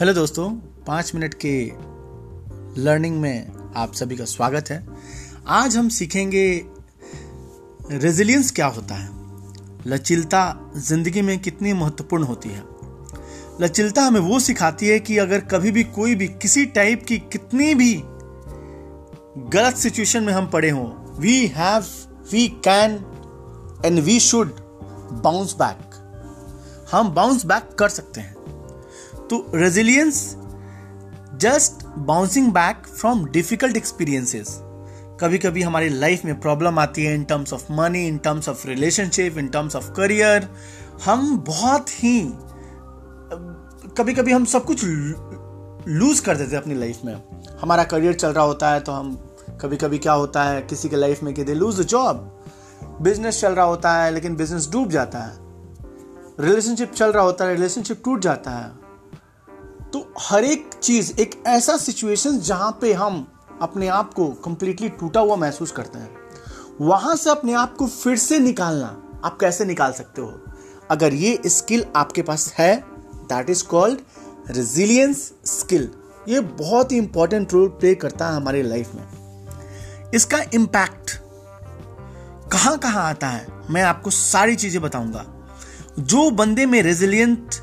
Hello दोस्तों, पाँच minute के लर्निंग में आप सभी का स्वागत है। आज हम सीखेंगे रेजिलियंस क्या होता है? लचीलता ज़िंदगी में कितनी महत्वपूर्ण होती है? लचीलता हमें वो सिखाती है कि अगर कभी भी कोई भी किसी टाइप की कितनी भी गलत सिचुएशन में हम पड़े हों we have we can and we should bounce back हम बाउंस बैक कर सकते हैं। तो resilience just bouncing back from difficult experiences कभी कभी हमारी लाइफ में प्रॉब्लम आती है in terms of money in terms of relationship in terms of career हम बहुत ही कभी कभी हम सब कुछ लूज कर देते हैं अपनी लाइफ में। हमारा करियर चल रहा होता है तो हम कभी कभी क्या होता है, किसी के लाइफ में कि they lose the job business चल रहा होता है, लेकिन बिज़नेस डूब जाता है। रिलेशनशिप चल रहा होता है रिलेशनशिप टूट जाता है। तो हर एक चीज़, एक ऐसा सिचुएशन जहाँ पे हम अपने आप को कंप्लीटली टूटा हुआ महसूस करते हैं। वहाँ से अपने आप को फिर से निकालना आप कैसे निकाल सकते हो? अगर ये स्किल आपके पास है that is called resilience skill ये बहुत ही इंपॉर्टेंट रोल प्ले करता है हमारी लाइफ में। इसका इम्पैक्ट कहाँ कहाँ आता है? मैं आपको सारी चीज़ें बताऊँगा। जो बंदे में रेजिलियंट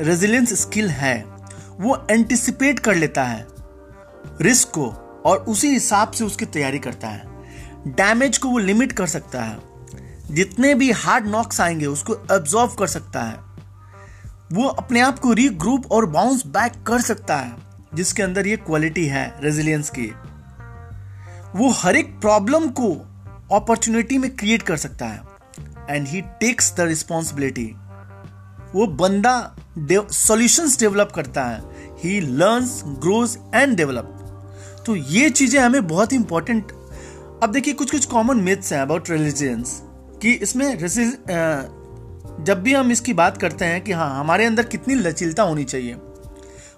रेजिलियंस स्किल है वो एंटिसिपेट कर लेता है। रिस्क को और उसी हिसाब से उसकी तैयारी करता है। डैमेज को वो लिमिट कर सकता है। जितने भी हार्ड नॉक्स आएँगे, उसको एब्जॉर्व कर सकता है। वो अपने आप को रीग्रुप और बाउंस बैक कर सकता है, जिसके अंदर ये क्वालिटी है रेजिलियंस की। वो हर एक प्रॉब्लम को अपॉर्चुनिटी में क्रिएट कर सकता है। And he takes the responsibility वो बंदा सॉल्यूशंस डेवलप करता है। He learns grows and develop तो ये चीज़ें हमें बहुत इंपॉर्टेंट अब देखिए कुछ कुछ कॉमन मिथ्स हैं अबाउट रिलीजियंस कि इसमें जब भी हम इसकी बात करते हैं कि हाँ हमारे अंदर कितनी लचीलता होनी चाहिए,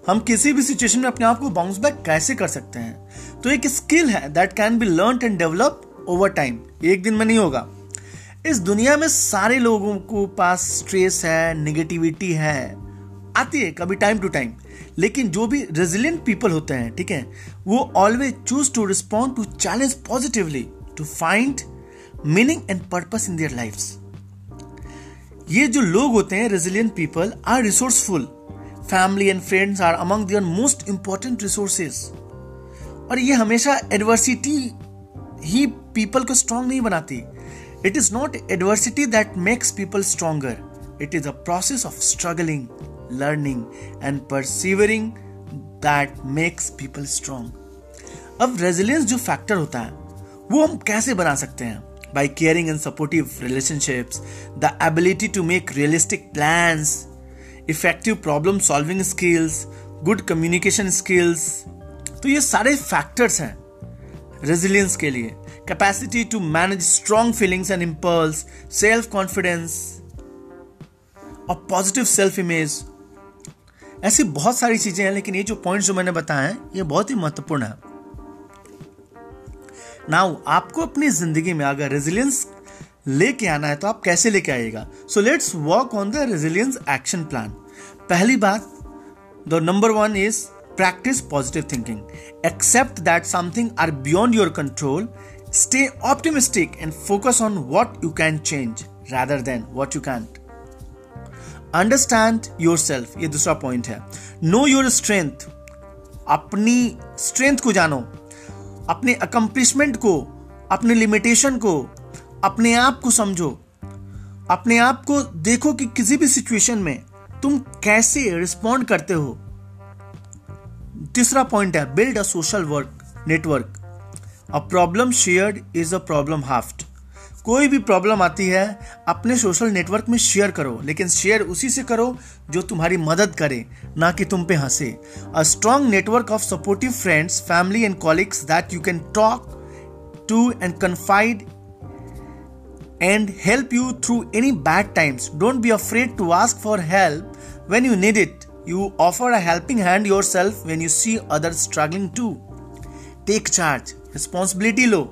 हम किसी भी सिचुएशन में अपने आप को बाउंस बैक कैसे कर सकते हैं? तो एक स्किल है that can be learn and develop over time एक दिन में नहीं होगा। इस दुनिया में सारे लोगों को पास स्ट्रेस है निगेटिविटी है। आती है कभी टाइम टू टाइम लेकिन जो भी रेजिलियंट पीपल होते हैं, ठीक है, वो always choose to respond to challenge positively to find meaning and purpose in their life ये जो लोग होते हैं resilient people are resourceful family and friends are among their most important resources और ये हमेशा एडवर्सिटी ही पीपल को स्ट्रांग नहीं बनाती। It is not adversity that makes people stronger. It is a process of struggling, learning, and persevering that makes people strong. अब resilience जो factor होता है वो हम कैसे बना सकते हैं by caring and supportive relationships, the ability to make realistic plans, effective problem solving skills, good communication skills. तो ये सारे फैक्टर्स हैं रेजिलियंस के लिए capacity to manage strong feelings and impulse, self confidence और पॉजिटिव सेल्फ इमेज ऐसी बहुत सारी चीज़ें हैं लेकिन ये जो पॉइंट्स जो मैंने बताए हैं ये बहुत ही महत्वपूर्ण है। नाउ आपको अपनी ज़िंदगी में अगर रेजिलियंस लेके आना है तो आप कैसे लेके आइएगा? So let's work on the resilience action plan पहली बात the number one is practice positive thinking accept that something are beyond your control. Stay optimistic and focus on what you can change rather than what you can't. Understand your self ये दूसरा point है. Know your strength अपनी strength को जानो. अपने accomplishment को, अपने limitation को, अपने आप को समझो. अपने आप को देखो कि किसी भी सिचुएशन में तुम कैसे रिस्पॉन्ड करते हो. तीसरा पॉइंट है build a social work network a problem shared is a problem halved कोई भी प्रॉब्लम आती है, अपने सोशल नेटवर्क में शेयर करो, लेकिन शेयर उसी से करो जो तुम्हारी मदद करे, ना कि तुम पे हंसे। A strong network of supportive friends family and colleagues that you can talk to and confide and help you through any bad times don't be afraid to ask for help when you need it you offer a helping hand your self when you see other struggling to take charge responsibility low.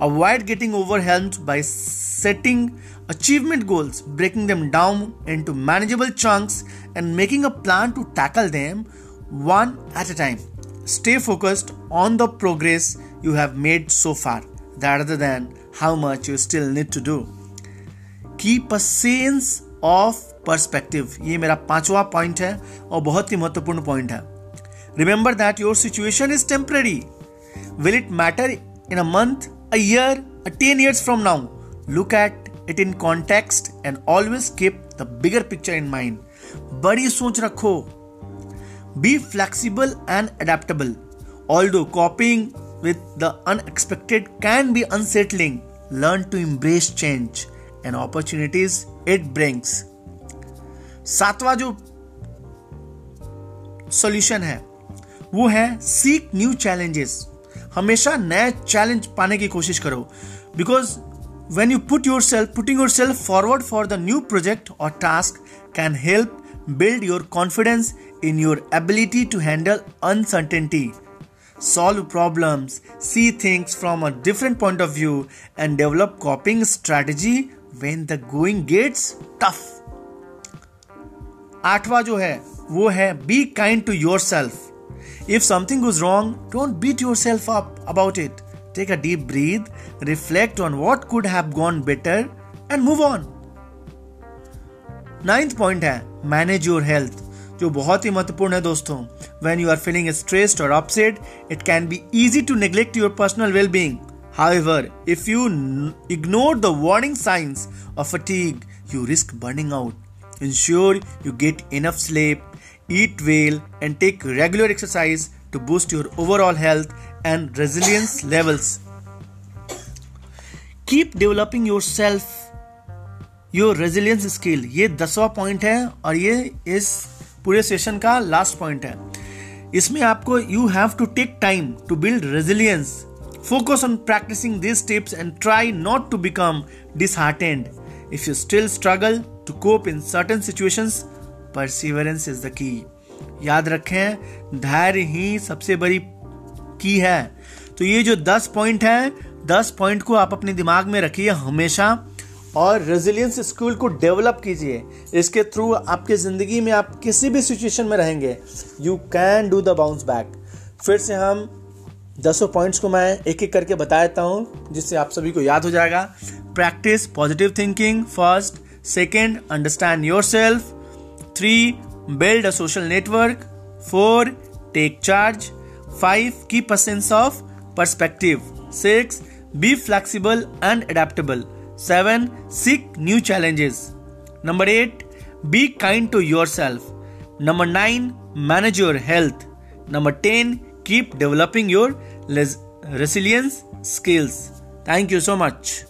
Avoid getting overwhelmed by setting achievement goals, breaking them down into manageable chunks, and making a plan to tackle them one at a time. Stay focused on the progress you have made so far rather than how much you still need to do. Keep a sense of perspective. ये मेरा पांचवा point है और बहुत ही महत्वपूर्ण point है remember that your situation is temporary Will it matter in a month a year a ten years from now look at it in context and always keep the bigger picture in mind बड़ी सोच रखो be flexible and adaptable although coping with the unexpected can be unsettling. Learn to embrace change and opportunities it brings. सातवां जो solution है, वो है seek new challenges हमेशा नया चैलेंज पाने की कोशिश करो। Because when you put your self putting your self forward for the new project और task can help build your confidence in your ability to handle uncertainty solve problem see things from a different point of view and develop coping strategy when the going gets tough आठवा जो है, वो है be kind to your self If something goes wrong don't beat yourself up about it take a deep breath reflect on what could have gone better and move on ninth point है manage your health जो बहुत ही महत्वपूर्ण है दोस्तों when you are feeling stressed और upset it can be easy to neglect your personal well being However, if you ignore the warning signs of fatigue, you risk burning out. Ensure you get enough sleep, eat well, and take regular exercise to boost your overall health and resilience levels. Keep developing yourself, your resilience skill. ये दसवा point है और ये इस पूरे session का last point है इसमें आपको you have to take time to build resilience focus on practicing these tips and try not to become disheartened if you still struggle to cope in certain situations perseverance is the key. याद रखें, धैर्य ही सबसे बड़ी key है। तो ये जो दस पॉइंट है, दस पॉइंट को आप अपने दिमाग में रखिए हमेशा और रेजिलियंस स्किल को डेवलप कीजिए। इसके थ्रू आपके ज़िंदगी में आप किसी भी सिचुएशन में रहेंगे you can do the bounce back फिर से हम दसों पॉइंट्स को मैं एक एक करके बता देता हूँ, जिससे आप सभी को याद हो जाएगा। Practice positive thinking first second understand your self three build a social network. 4 take charge. 5 keep a sense of perspective. 6 be flexible and adaptable. 7 seek new challenges. Number 8 be kind to yourself. Number 9 manage your health. Number 10 keep developing your resilience skills. Thank you so much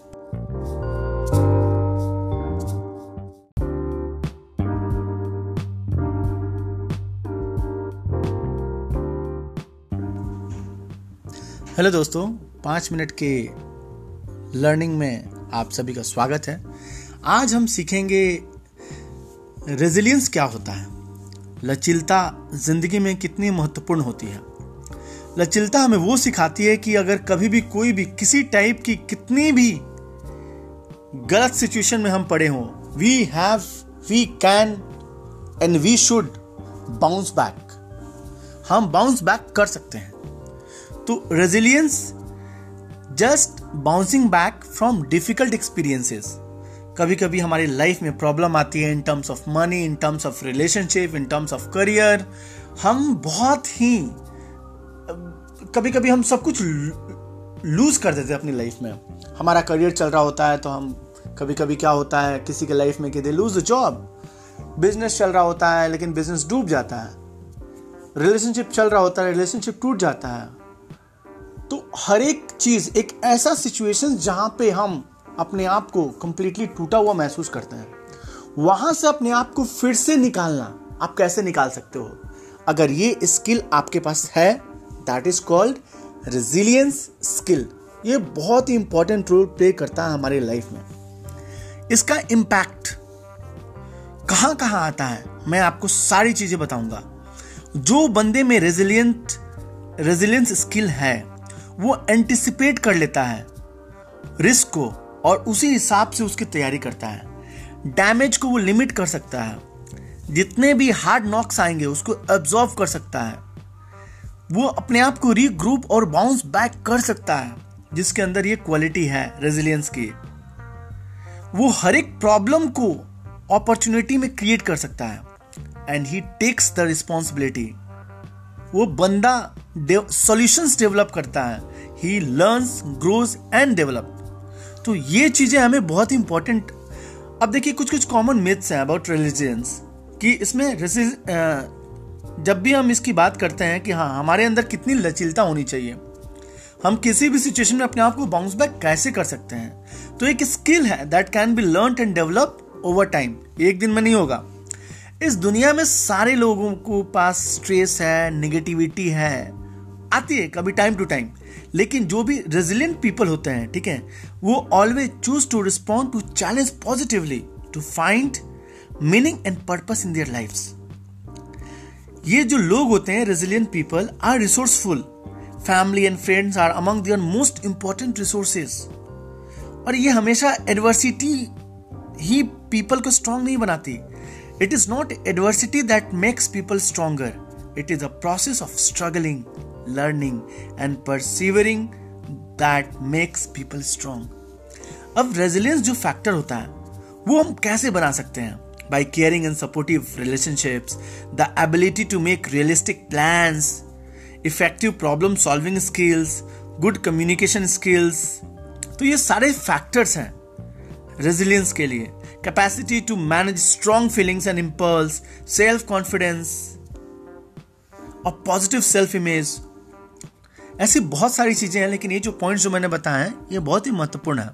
hello दोस्तों, पाँच minute के learning में आप सभी का स्वागत है। आज हम सीखेंगे रेजिलियंस क्या होता है? लचिलता ज़िंदगी में कितनी महत्वपूर्ण होती है? लचिलता हमें वो सिखाती है कि अगर कभी भी कोई भी किसी टाइप की कितनी भी गलत सिचुएशन में हम पड़े हों we have we can and we should bounce back हम बाउंस बैक कर सकते हैं। तो resilience just bouncing back from difficult experiences कभी कभी हमारी लाइफ में प्रॉब्लम आती है in terms of money in terms of relationship in terms of career हम बहुत ही कभी कभी हम सब कुछ लूज कर देते हैं अपनी लाइफ में। हमारा करियर चल रहा होता है तो हम कभी कभी क्या होता है, किसी के लाइफ में कि दे लूज जॉब बिज़नेस चल रहा होता है, लेकिन बिज़नेस डूब जाता है। रिलेशनशिप चल रहा होता है रिलेशनशिप टूट जाता है। तो हर एक चीज़, एक ऐसा सिचुएशन जहाँ पे हम अपने आप को कंप्लीटली टूटा हुआ महसूस करते हैं। वहाँ से अपने आप को फिर से निकालना आप कैसे निकाल सकते हो? अगर ये स्किल आपके पास है that is called resilience skill ये बहुत ही इंपॉर्टेंट रोल प्ले करता है हमारी लाइफ में। इसका इंपैक्ट कहाँ कहाँ आता है? मैं आपको सारी चीज़ें बताऊँगा। जो बंदे में रेजिलियंट रेजिलियंस स्किल है वो एंटिसिपेट कर लेता है। रिस्क को और उसी हिसाब से उसकी तैयारी करता है। डैमेज को वो लिमिट कर सकता है। जितने भी हार्ड नॉक्स आएँगे, उसको एब्जॉर्व कर सकता है। वो अपने आप को रीग्रुप और बाउंस बैक कर सकता है, जिसके अंदर ये क्वालिटी है रेजिलियंस की। वो हर एक प्रॉब्लम को अपॉर्चुनिटी में क्रिएट कर सकता है। And he takes the responsibility वो बंदा सॉल्यूशंस डेवलप करता है। He learns grows and develop तो ये चीज़ें हमें बहुत इंपॉर्टेंट अब देखिए कुछ कुछ कॉमन मिथ्स हैं अबाउट रिलीजियंस कि इसमें जब भी हम इसकी बात करते हैं कि हाँ हमारे अंदर कितनी लचीलता होनी चाहिए, हम किसी भी सिचुएशन में अपने आप को बाउंस बैक कैसे कर सकते हैं? तो एक स्किल है that can be learn and develop over time एक दिन में नहीं होगा। इस दुनिया में सारे लोगों को पास स्ट्रेस है निगेटिविटी है, आती है कभी टाइम टू टाइम लेकिन जो भी रेजिलियंट पीपल होते हैं, ठीक है, वो always choose to respond to challenge positively to find meaning and purpose in their life ये जो लोग होते हैं resilient people are resourceful family and friends are among their most important resources और ये हमेशा एडवर्सिटी ही पीपल को स्ट्रांग नहीं बनाती। It is not adversity that makes people stronger it is a process of struggling learning and persevering that makes people strong अब resilience जो factor होता है, वो हम कैसे बना सकते हैं? By caring and supportive relationships the ability to make realistic plan effective problem solving skills good communication skills तो ये सारे फैक्टर्स हैं रेजिलियंस के लिए। Capacity to manage strong feelings and impulse self confidence और पॉजिटिव सेल्फ इमेज ऐसी बहुत सारी चीज़ें हैं, लेकिन ये जो पॉइंट्स जो मैंने बताए हैं, ये बहुत ही महत्वपूर्ण है।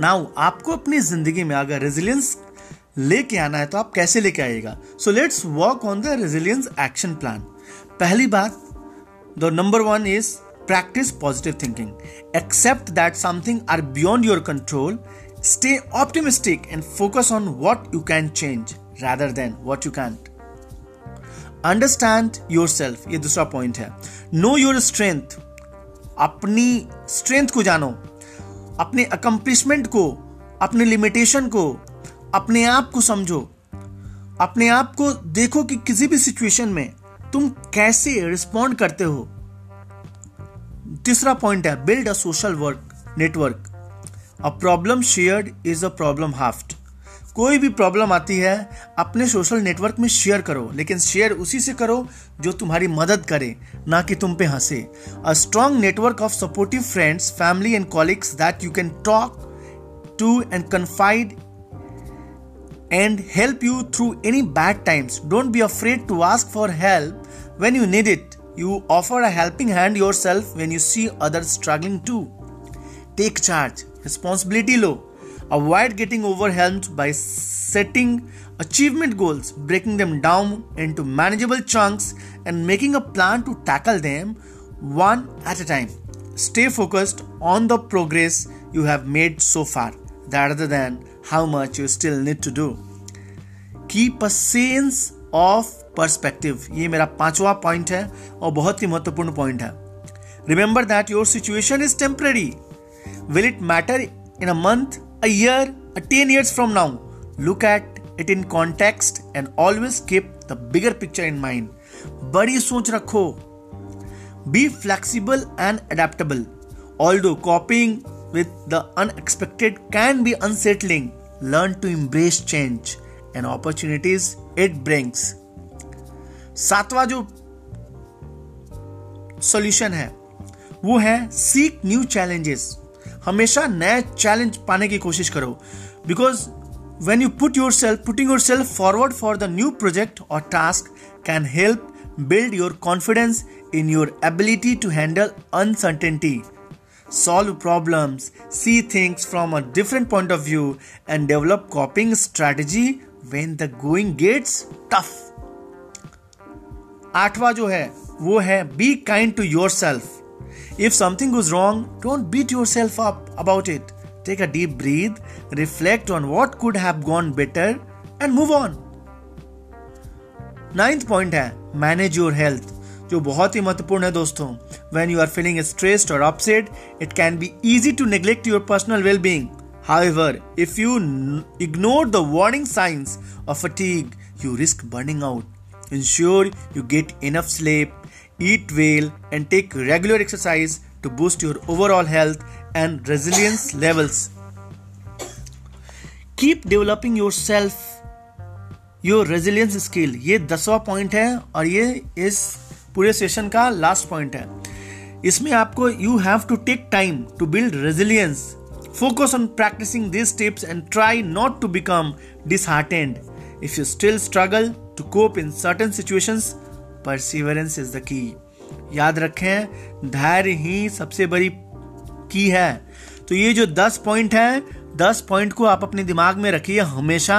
नाउ आपको अपनी ज़िंदगी में अगर रेजिलियंस लेके आना है तो आप कैसे लेके आइएगा? So let's work on the resilience action plan पहली बात the number one is practice positive thinking accept that something are beyond your control stay optimistic and focus on what you can change rather than what you can't understand your self ये दूसरा point है. Know your strength अपनी strength को जानो. अपने accomplishment को, अपने limitation को, अपने आप को समझो. अपने आप को देखो कि किसी भी सिचुएशन में तुम कैसे रिस्पॉन्ड करते हो. तीसरा पॉइंट है build a social work network a problem shared is a problem halved कोई भी प्रॉब्लम आती है, अपने सोशल नेटवर्क में शेयर करो, लेकिन शेयर उसी से करो जो तुम्हारी मदद करे, ना कि तुम पे हंसे। A strong network of supportive friends family and colleagues that you can talk to and confide and help you through any bad times don't be afraid to ask for help when you need it you offer a helping hand your self when you see other struggling to take charge responsibility low. Avoid getting overwhelmed by setting achievement goals, breaking them down into manageable chunks, and making a plan to tackle them one at a time. Stay focused on the progress you have made so far rather than how much you still need to do. Keep a sense of perspective. ये मेरा पांचवा point है और बहुत ही महत्वपूर्ण point है Remember that your situation is temporary. Will it matter in a month, a year, a 10 years from now. Look at it in context and always keep the bigger picture in mind. बड़ी सोच रखो Be flexible and adaptable. Although coping with the unexpected can be unsettling, learn to embrace change and opportunities it brings. सातवां जो solution है वो है seek new challenges हमेशा नए चैलेंज पाने की कोशिश करो। Because when you put your self putting your self forward for the new project और task can help build your confidence in your ability to handle uncertainty solve problem see things from a different point of view and develop coping strategy when the going gets tough आठवा जो है, वो है be kind to your self if something goes wrong, don't beat yourself up about it. Take a deep breath, reflect on what could have gone better, and move on. Ninth point है manage your health जो बहुत ही महत्वपूर्ण है दोस्तों when you are feeling stressed और upset it can be easy to neglect your personal well being However, if you n- ignore the warning signs of fatigue, you risk burning out. Ensure you get enough sleep, eat well, and take regular exercise to boost your overall health and resilience levels. Keep developing yourself, your resilience skill. ये दसवा point है और ये इस पूरे session का last point है इसमें आपको you have to take time to build resilience Focus on practicing these tips and try not to become disheartened. If you still struggle to cope in certain situations, perseverance is the key. याद रखें, धैर्य ही सबसे बड़ी key है। तो ये जो 10 पॉइंट है 10 पॉइंट को आप अपने दिमाग में रखिए हमेशा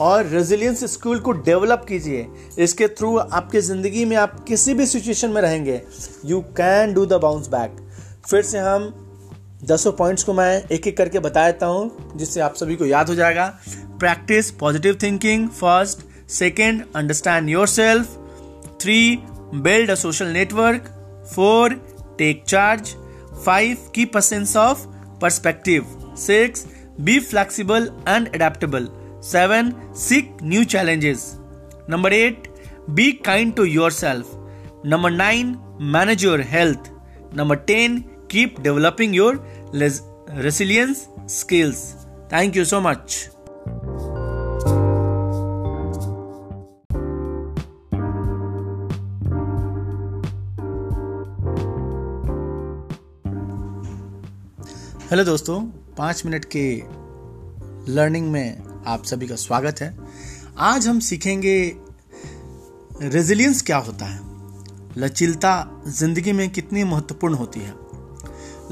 और रेजिलियंस स्किल को डेवलप कीजिए। इसके थ्रू आपके ज़िंदगी में आप किसी भी सिचुएशन में रहेंगे you can do the bounce back फिर से हम दसों पॉइंट्स को मैं एक एक करके बता देता हूँ, जिससे आप सभी को याद हो जाएगा। Practice positive thinking first second understand your self 3. Build a social network. 4. Take charge. 5. Keep a sense of perspective. 6. Be flexible and adaptable. 7. Seek new challenges. Number 8. Be kind to yourself. Number 9. Manage your health. Number 10. Keep developing your resilience skills. Thank you so much. Hello दोस्तों, पाँच minute के learning में आप सभी का स्वागत है। आज हम सीखेंगे रेजिलियंस क्या होता है? लचीलता ज़िंदगी में कितनी महत्वपूर्ण होती है?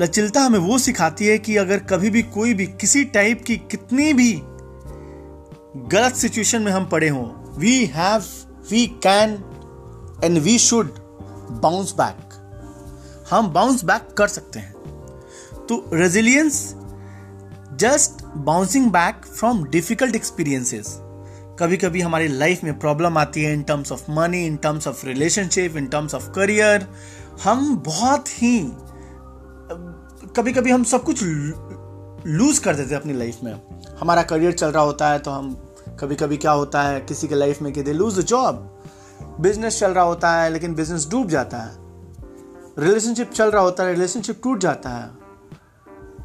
लचिलता हमें वो सिखाती है कि अगर कभी भी कोई भी, किसी टाइप की कितनी भी गलत सिचुएशन में हम पड़े हों we have we can and we should bounce back हम बाउंस बैक कर सकते हैं। तो resilience just bouncing back from difficult experiences कभी कभी हमारी लाइफ में प्रॉब्लम आती है in terms of money in terms of relationship in terms of career हम बहुत ही कभी कभी हम सब कुछ लूज कर देते हैं अपनी लाइफ में। हमारा करियर चल रहा होता है तो हम कभी कभी क्या होता है, किसी के लाइफ में कि they lose the job business चल रहा होता है लेकिन बिज़नेस डूब जाता है। रिलेशनशिप चल रहा होता है रिलेशनशिप टूट जाता है।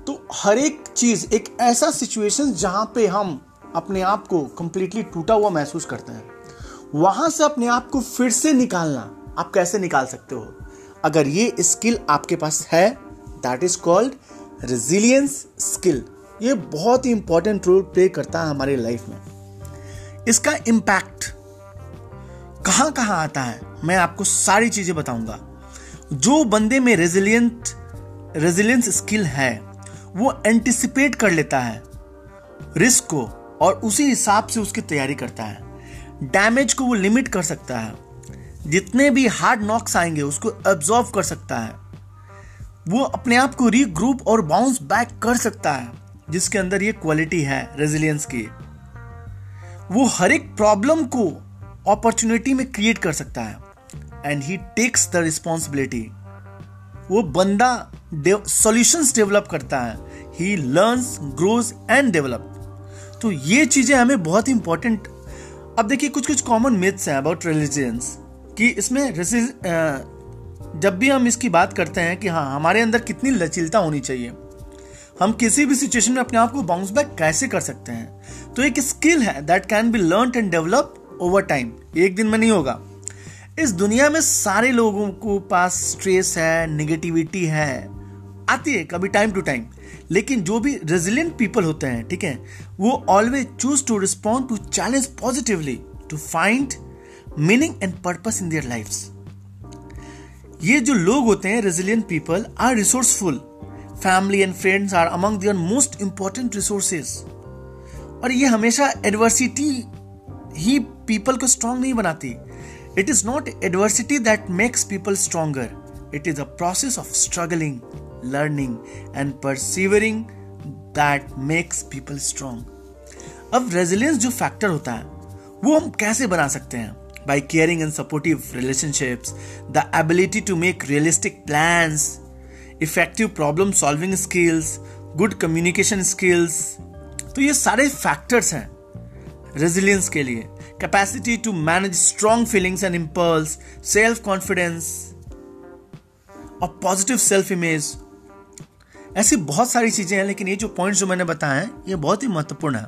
तो हर एक चीज़, एक ऐसा सिचुएशन जहाँ पे हम अपने आप को कंप्लीटली टूटा हुआ महसूस करते हैं। वहाँ से अपने आप को फिर से निकालना आप कैसे निकाल सकते हो? अगर ये स्किल आपके पास है that is called resilience skill ये बहुत ही इंपॉर्टेंट रोल प्ले करता है हमारी लाइफ में। इसका इम्पैक्ट कहाँ कहाँ आता है? मैं आपको सारी चीज़ें बताऊँगा। जो बंदे में रेजिलियंट रेजिलियंस स्किल है वो एंटिसिपेट कर लेता है। रिस्क को और उसी हिसाब से उसकी तैयारी करता है। डैमेज को वो लिमिट कर सकता है। जितने भी हार्ड नॉक्स आएँगे, उसको एब्जॉर्व कर सकता है। वो अपने आप को रीग्रुप और बाउंस बैक कर सकता है, जिसके अंदर ये क्वालिटी है रेजिलियंस की। वो हर एक प्रॉब्लम को अपॉर्चुनिटी में क्रिएट कर सकता है। And he takes the responsibility वो बंदा सॉल्यूशंस डेवलप करता है। He learns grows and develop तो ये चीज़ें हमें बहुत इंपॉर्टेंट अब देखिए कुछ कुछ कॉमन मिथ्स हैं अबाउट रिलीजियंस कि इसमें जब भी हम इसकी बात करते हैं कि हाँ हमारे अंदर कितनी लचीलता होनी चाहिए, हम किसी भी सिचुएशन में अपने आप को बाउंस बैक कैसे कर सकते हैं? तो एक स्किल है that can be learn and develop over time एक दिन में नहीं होगा। इस दुनिया में सारे लोगों को पास स्ट्रेस है निगेटिविटी है। आती है कभी टाइम टू टाइम लेकिन जो भी रेजिलियंट पीपल होते हैं, ठीक है, वो always choose to respond to challenge positively to find meaning and purpose in their lifes ये जो लोग होते हैं resilient people are resourceful family and friends are among their most important resources और ये हमेशा एडवर्सिटी ही पीपल को स्ट्रांग नहीं बनाती। It is not adversity that makes people stronger it is a process of struggling learning and persevering that makes people strong अब resilience जो factor होता है वो हम कैसे बना सकते हैं? By caring and supportive relationships, the ability to make realistic plans, effective problem solving skills good communication skills तो ये सारे फैक्टर्स हैं रेजिलियंस के लिए. Capacity to manage strong feelings and impulse self confidence और पॉजिटिव सेल्फ इमेज ऐसी बहुत सारी चीज़ें हैं, लेकिन ये जो पॉइंट्स जो मैंने बताए हैं, ये बहुत ही महत्वपूर्ण है।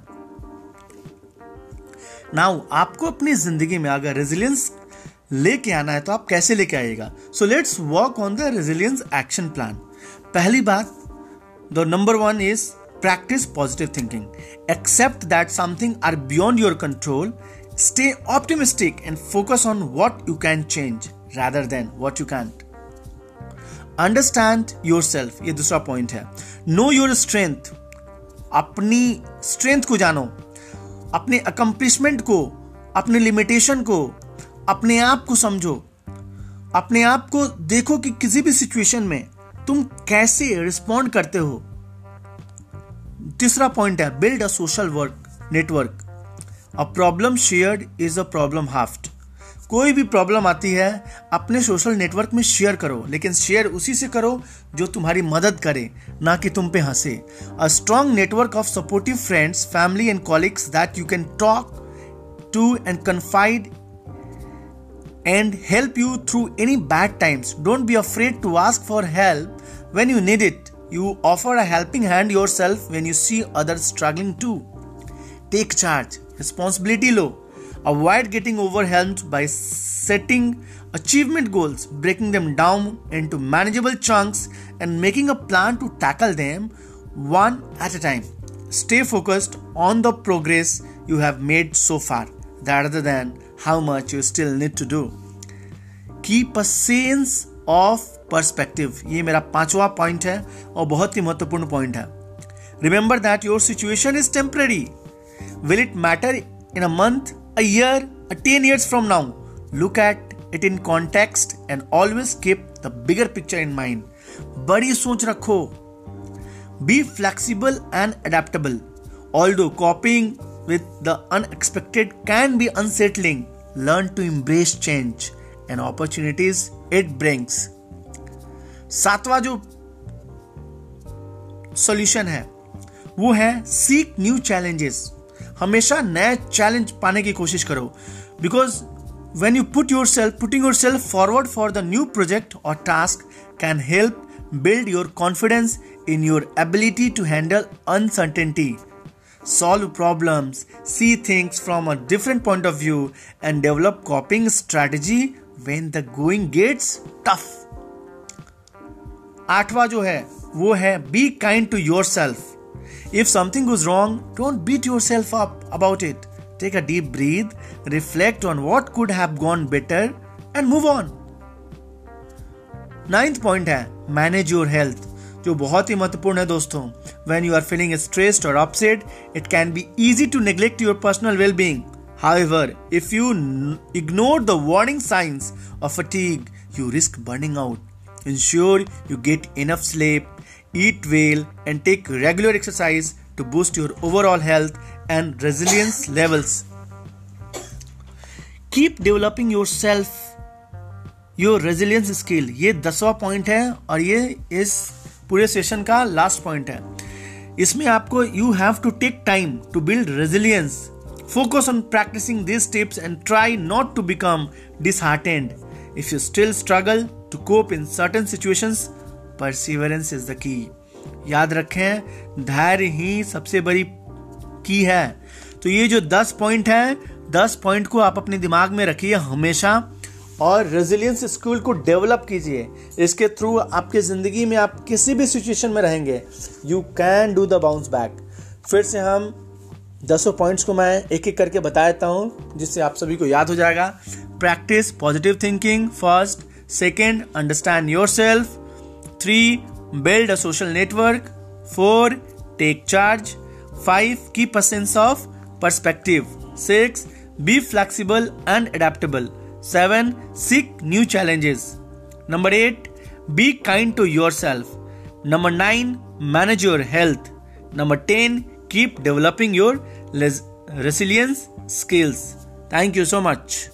नाउ आपको अपनी ज़िंदगी में अगर रेजिलियंस लेके आना है तो आप कैसे लेके आइएगा? So let's work on the resilience action plan पहली बात the number one is practice positive thinking accept that something are beyond your control stay optimistic and focus on what you can change rather than what you can't understand yourself ये दूसरा point है. Know your strength अपनी strength को जानो. अपने accomplishment को, अपने limitation को, अपने आप को समझो. अपने आप को देखो कि किसी भी सिचुएशन में तुम कैसे रिस्पॉन्ड करते हो. तीसरा पॉइंट है build a social work network a problem shared is a problem halved कोई भी प्रॉब्लम आती है, अपने सोशल नेटवर्क में शेयर करो, लेकिन शेयर उसी से करो जो तुम्हारी मदद करे, ना कि तुम पे हंसे। A strong network of supportive friends family and colleagues that you can talk to and confide and help you through any bad times don't be afraid to ask for help when you need it you offer a helping hand yourself when you see other struggling to take charge responsibility low Avoid getting overwhelmed by setting achievement goals, breaking them down into manageable chunks, and making a plan to tackle them one at a time. Stay focused on the progress you have made so far rather than how much you still need to do. Keep a sense of perspective. ये मेरा पांचवा point है और बहुत ही महत्वपूर्ण point है remember that your situation is temporary will it matter in a month A year, a 10 years from now, look at it in context and always keep the bigger picture in mind. बड़ी सोच रखो Be flexible and adaptable. Although coping with the unexpected can be unsettling, learn to embrace change and opportunities it brings. सातवां जो solution है वो है seek new challenges हमेशा नया चैलेंज पाने की कोशिश करो। Because when you put yourself putting yourself forward for the new project और task can help build your confidence in your ability to handle uncertainty solve problem see things from a different point of view and develop coping strategy when the going gets tough आठवा जो है, वो है be kind to yourself if something goes wrong, don't beat yourself up about it. Take a deep breath, reflect on what could have gone better, and move on. Ninth point है manage your health जो बहुत ही महत्वपूर्ण है दोस्तों when you are feeling stressed और upset it can be easy to neglect your personal well being However, if you ignore the warning signs of fatigue, you risk burning out. Ensure you get enough sleep, eat well, and take regular exercise to boost your overall health and resilience levels. Keep developing yourself your resilience skill ये दसवा point है और ये इस पूरे session का last point है। इसमें आपको you have to take time to build resilience focus on practicing this tips and try not to become disheartened if you still struggle to cope in certain situations perseverance is the key याद रखें, धैर्य ही सबसे बड़ी key है। तो ये जो दस पॉइंट है, दस पॉइंट को आप अपने दिमाग में रखिए हमेशा और रेजिलियंस स्किल को डेवलप कीजिए। इसके थ्रू आपके ज़िंदगी में आप किसी भी सिचुएशन में रहेंगे you can do the bounce back फिर से हम दसों पॉइंट्स को मैं एक एक करके बता देता हूँ, जिससे आप सभी को याद हो जाएगा। Practice positive thinking first second understand yourself Three, build a social network. Four, take charge. Five, keep a sense of perspective. Six, be flexible and adaptable. Seven, seek new challenges. Number eight, be kind to yourself. Number nine, manage your health. Number 10, keep developing your resilience skills. Thank you so much.